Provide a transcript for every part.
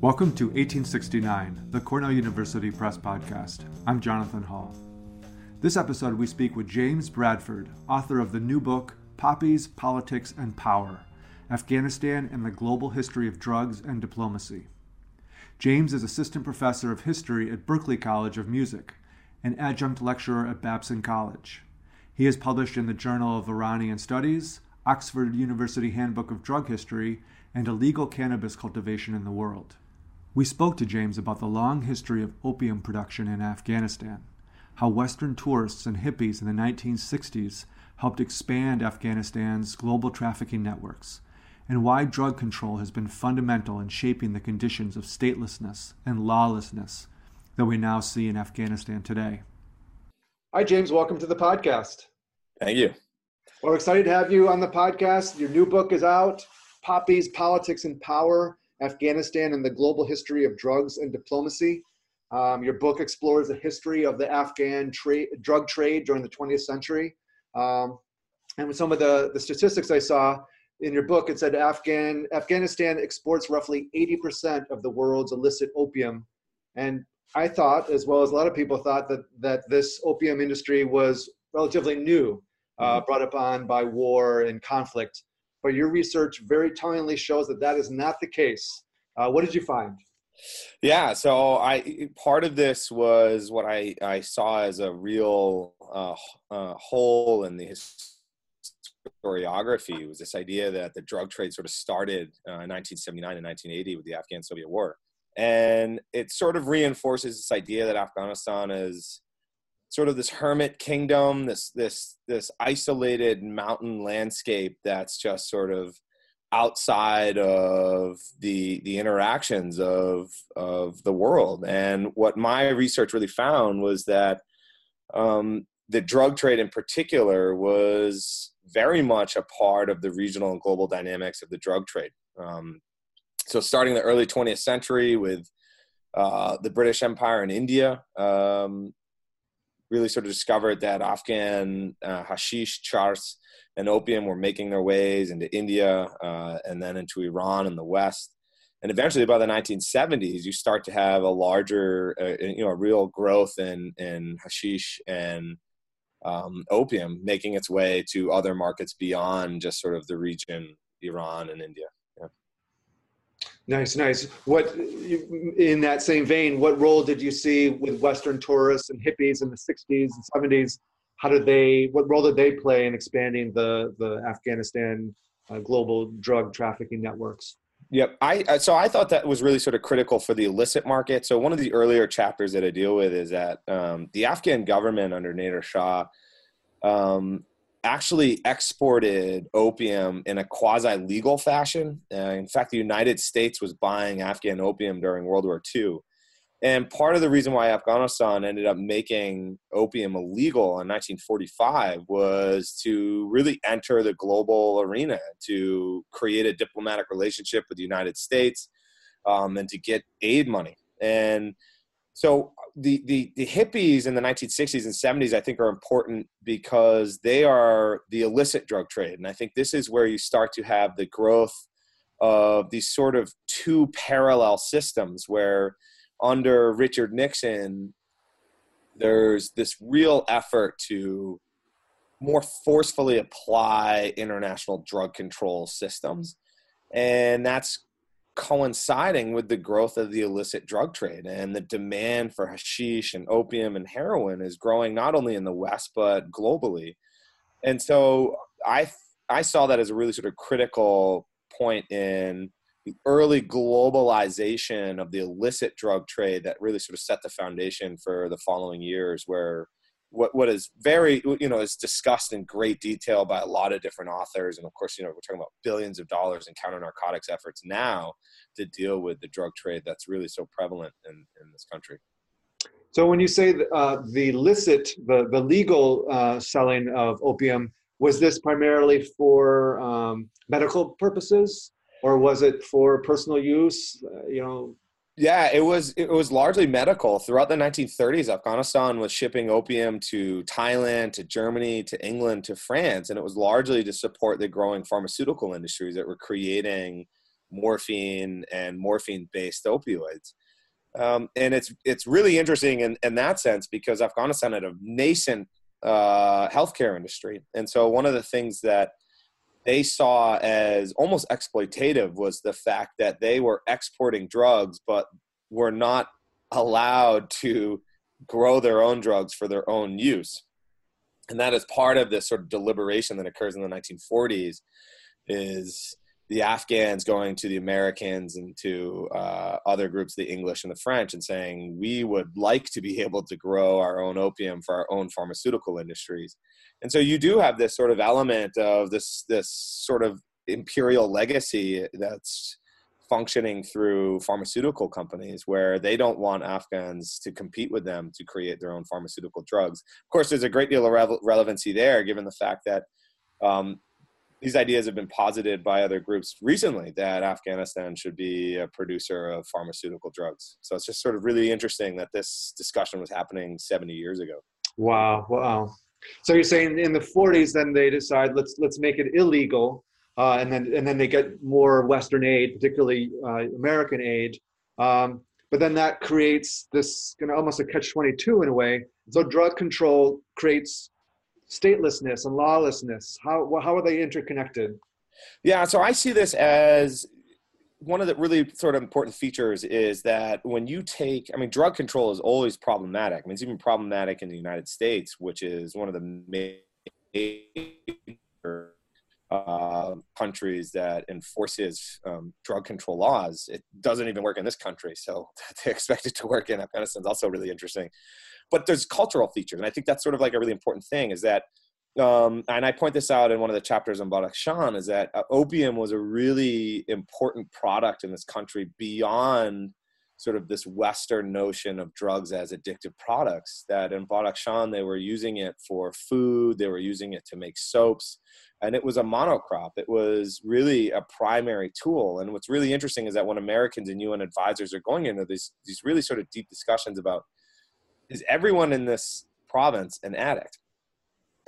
Welcome to 1869, the Cornell University Press Podcast. I'm Jonathan Hall. This episode, we speak with James Bradford, author of the new book, Poppies, Politics, and Power Afghanistan and the Global History of Drugs and Diplomacy. James is assistant professor of history at Berklee College of Music, and adjunct lecturer at Babson College. He has published in the Journal of Iranian Studies, Oxford University Handbook of Drug History, and Illegal Cannabis Cultivation in the World. We spoke to James about the long history of opium production in Afghanistan, how Western tourists and hippies in the 1960s helped expand Afghanistan's global trafficking networks, and why drug control has been fundamental in shaping the conditions of statelessness and lawlessness that we now see in Afghanistan today. Hi, James. Welcome to the podcast. Thank you. Well, we're excited to have you on the podcast. Your new book is out Poppies, Politics, and Power Afghanistan and the Global History of Drugs and Diplomacy. Um, your book explores the history of the Afghan tra- drug trade during the 20th century. Um, and with some of the, the statistics I saw in your book, it said Afghan, Afghanistan exports roughly 80% of the world's illicit opium. And I thought, as well as a lot of people thought, that, that this opium industry was relatively new, uh, mm-hmm. brought upon by war and conflict but your research very tellingly shows that that is not the case. Uh, what did you find? Yeah, so I part of this was what I, I saw as a real uh, uh, hole in the historiography was this idea that the drug trade sort of started uh, in 1979 and 1980 with the Afghan-Soviet War, and it sort of reinforces this idea that Afghanistan is sort of this hermit kingdom, this this this isolated mountain landscape that's just sort of outside of the the interactions of of the world. And what my research really found was that um, the drug trade in particular was very much a part of the regional and global dynamics of the drug trade. Um, so starting the early 20th century with uh, the British Empire in India, um, really sort of discovered that Afghan uh, hashish, charas and opium were making their ways into India uh, and then into Iran and the West. And eventually, by the 1970s, you start to have a larger, uh, you know, a real growth in in hashish and um, opium making its way to other markets beyond just sort of the region, Iran and India. Nice, nice. What in that same vein? What role did you see with Western tourists and hippies in the '60s and '70s? How did they? What role did they play in expanding the the Afghanistan uh, global drug trafficking networks? Yep. I so I thought that was really sort of critical for the illicit market. So one of the earlier chapters that I deal with is that um, the Afghan government under Nader Shah um, actually exported opium in a quasi legal fashion. Uh, in fact, the United States was buying Afghan opium during World War II. And part of the reason why Afghanistan ended up making opium illegal in 1945 was to really enter the global arena, to create a diplomatic relationship with the United States, um, and to get aid money. And so the, the, the hippies in the 1960s and 70s, I think, are important because they are the illicit drug trade. And I think this is where you start to have the growth of these sort of two parallel systems where under Richard Nixon, there's this real effort to more forcefully apply international drug control systems. And that's coinciding with the growth of the illicit drug trade and the demand for hashish and opium and heroin is growing not only in the west but globally. And so i i saw that as a really sort of critical point in the early globalization of the illicit drug trade that really sort of set the foundation for the following years where what what is very you know is discussed in great detail by a lot of different authors. And of course you know we're talking about billions of dollars in counter narcotics efforts now to deal with the drug trade that's really so prevalent in, in this country. So when you say uh, the licit the the legal uh, selling of opium was this primarily for um, medical purposes? Or was it for personal use? Uh, you know Yeah, it was it was largely medical. Throughout the 1930s, Afghanistan was shipping opium to Thailand, to Germany, to England, to France, and it was largely to support the growing pharmaceutical industries that were creating morphine and morphine-based opioids. Um, and it's it's really interesting in, in that sense because Afghanistan had a nascent uh, healthcare industry, and so one of the things that they saw as almost exploitative was the fact that they were exporting drugs but were not allowed to grow their own drugs for their own use. And that is part of this sort of deliberation that occurs in the 1940s is the Afghans going to the Americans and to uh, other groups, the English and the French, and saying, we would like to be able to grow our own opium for our own pharmaceutical industries. And so you do have this sort of element of this, this sort of imperial legacy that's functioning through pharmaceutical companies where they don't want Afghans to compete with them to create their own pharmaceutical drugs. Of course, there's a great deal of relevancy there given the fact that um, these ideas have been posited by other groups recently that Afghanistan should be a producer of pharmaceutical drugs. So it's just sort of really interesting that this discussion was happening 70 years ago. Wow, wow. So you're saying in the 40s, then they decide let's let's make it illegal, uh, and then and then they get more Western aid, particularly uh, American aid. Um, but then that creates this kind of almost a catch-22 in a way. So drug control creates statelessness and lawlessness? How, how are they interconnected? Yeah, so I see this as one of the really sort of important features is that when you take, I mean, drug control is always problematic. I mean, it's even problematic in the United States, which is one of the major uh, countries that enforces um, drug control laws. It doesn't even work in this country, so to expect it to work in Afghanistan is also really interesting but there's cultural features and i think that's sort of like a really important thing is that um, and I point this out in one of the chapters on Badakhshan, is that uh, opium was a really important product in this country beyond sort of this Western notion of drugs as addictive products. That in Badakhshan, they were using it for food, they were using it to make soaps, and it was a monocrop. It was really a primary tool. And what's really interesting is that when Americans and UN advisors are going into these, these really sort of deep discussions about is everyone in this province an addict?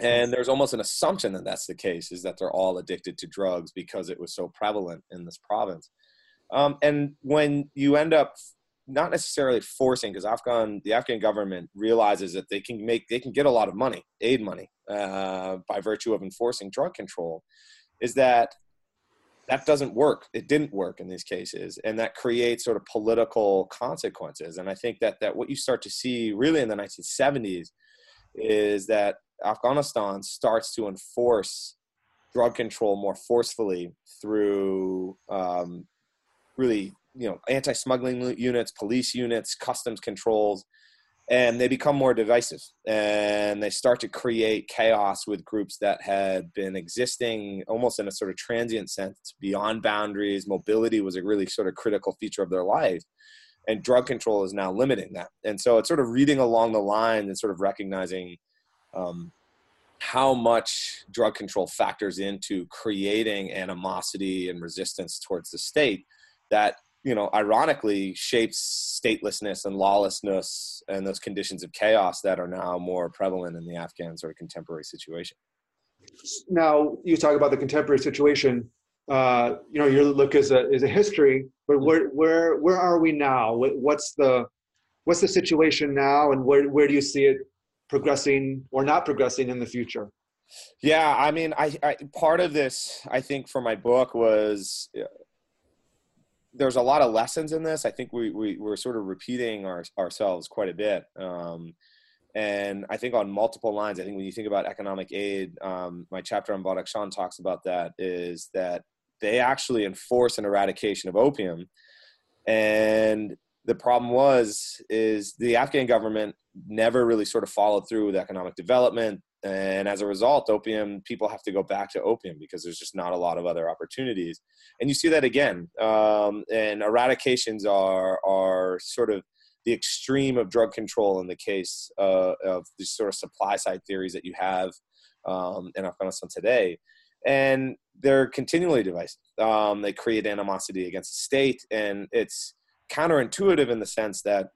And there's almost an assumption that that's the case, is that they're all addicted to drugs because it was so prevalent in this province. Um, and when you end up not necessarily forcing, because Afghan the Afghan government realizes that they can make they can get a lot of money, aid money, uh, by virtue of enforcing drug control, is that that doesn't work. It didn't work in these cases, and that creates sort of political consequences. And I think that that what you start to see really in the 1970s is that Afghanistan starts to enforce drug control more forcefully through um, really you know anti-smuggling units, police units, customs controls, and they become more divisive and they start to create chaos with groups that had been existing almost in a sort of transient sense beyond boundaries. Mobility was a really sort of critical feature of their life and drug control is now limiting that. And so it's sort of reading along the line and sort of recognizing um, how much drug control factors into creating animosity and resistance towards the state that you know, ironically shapes statelessness and lawlessness and those conditions of chaos that are now more prevalent in the Afghan sort of contemporary situation. Now, you talk about the contemporary situation. Uh, you know, your look is a is a history, but where where where are we now? What's the what's the situation now, and where where do you see it progressing or not progressing in the future? Yeah, I mean, I, I part of this, I think, for my book was there's a lot of lessons in this. I think we, we we're sort of repeating our, ourselves quite a bit. Um, and I think on multiple lines, I think when you think about economic aid, um, my chapter on Badakhshan talks about that is that they actually enforce an eradication of opium. And the problem was, is the Afghan government never really sort of followed through with economic development and as a result opium people have to go back to opium because there's just not a lot of other opportunities. And you see that again um, and eradications are are sort of the extreme of drug control in the case uh, of these sort of supply side theories that you have um, in afghanistan today. And they're continually divisive um, they create animosity against the state and it's counterintuitive in the sense that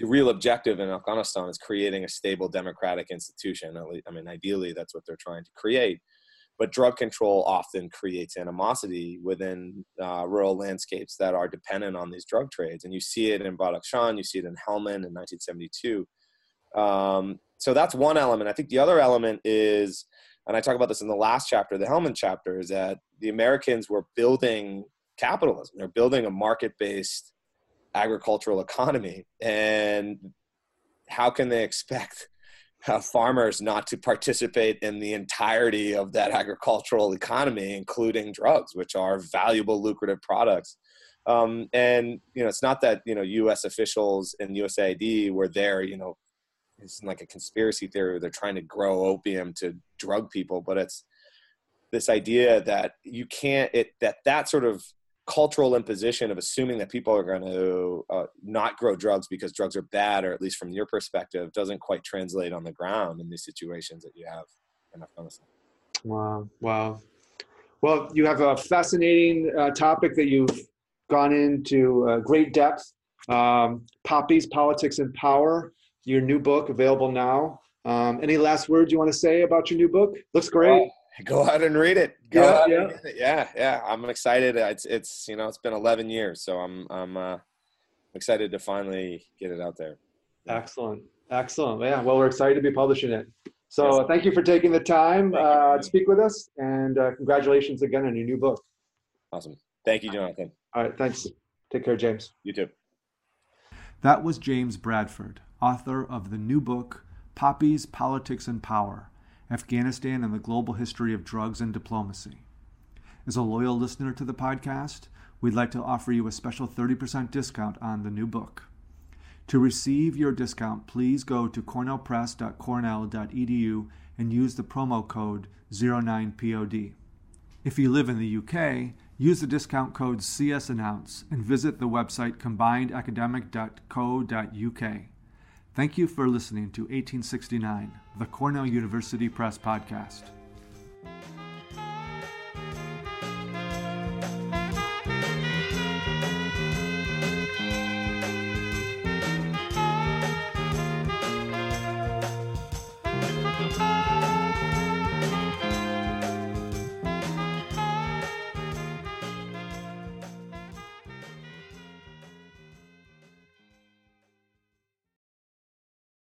the real objective in Afghanistan is creating a stable democratic institution. I mean, ideally, that's what they're trying to create. But drug control often creates animosity within uh, rural landscapes that are dependent on these drug trades. And you see it in Badakhshan, you see it in Helmand in 1972. Um, so that's one element. I think the other element is, and I talk about this in the last chapter, the Helmand chapter, is that the Americans were building capitalism. They're building a market based agricultural economy and how can they expect uh, farmers not to participate in the entirety of that agricultural economy including drugs which are valuable lucrative products? Um, and you know it's not that you know us officials and usaid were there you know it's like a conspiracy theory they're trying to grow opium to drug people but it's this idea that you can't it that that sort of cultural imposition of assuming that people are going to uh, not grow drugs because drugs are bad, or at least from your perspective, doesn't quite translate on the ground in these situations that you have in Afghanistan. Wow. Wow. Well, you have a fascinating uh, topic that you've gone into uh, great depth. Um, Poppies, Politics, and Power, your new book available now. Um, any last words you want to say about your new book? Looks great go out and read it. Go yeah, yeah. It. yeah, yeah. I'm excited. It's it's you know it's been 11 years, so I'm I'm uh, excited to finally get it out there. Excellent, excellent. Yeah, well, we're excited to be publishing it. So yes. thank you for taking the time uh, to speak with us, and uh, congratulations again on your new book. Awesome. Thank you, Jonathan. All right, thanks. Take care, James. You too. That was James Bradford, author of the new book, Poppies, Politics, and Power Afghanistan and the Global History of Drugs and Diplomacy. As a loyal listener to the podcast, we'd like to offer you a special 30% discount on the new book. To receive your discount, please go to cornellpress.cornell.edu and use the promo code 09POD. If you live in the UK, use the discount code CSAnnounce and visit the website combinedacademic.co.uk. Thank you for listening to 1869, the Cornell University Press Podcast.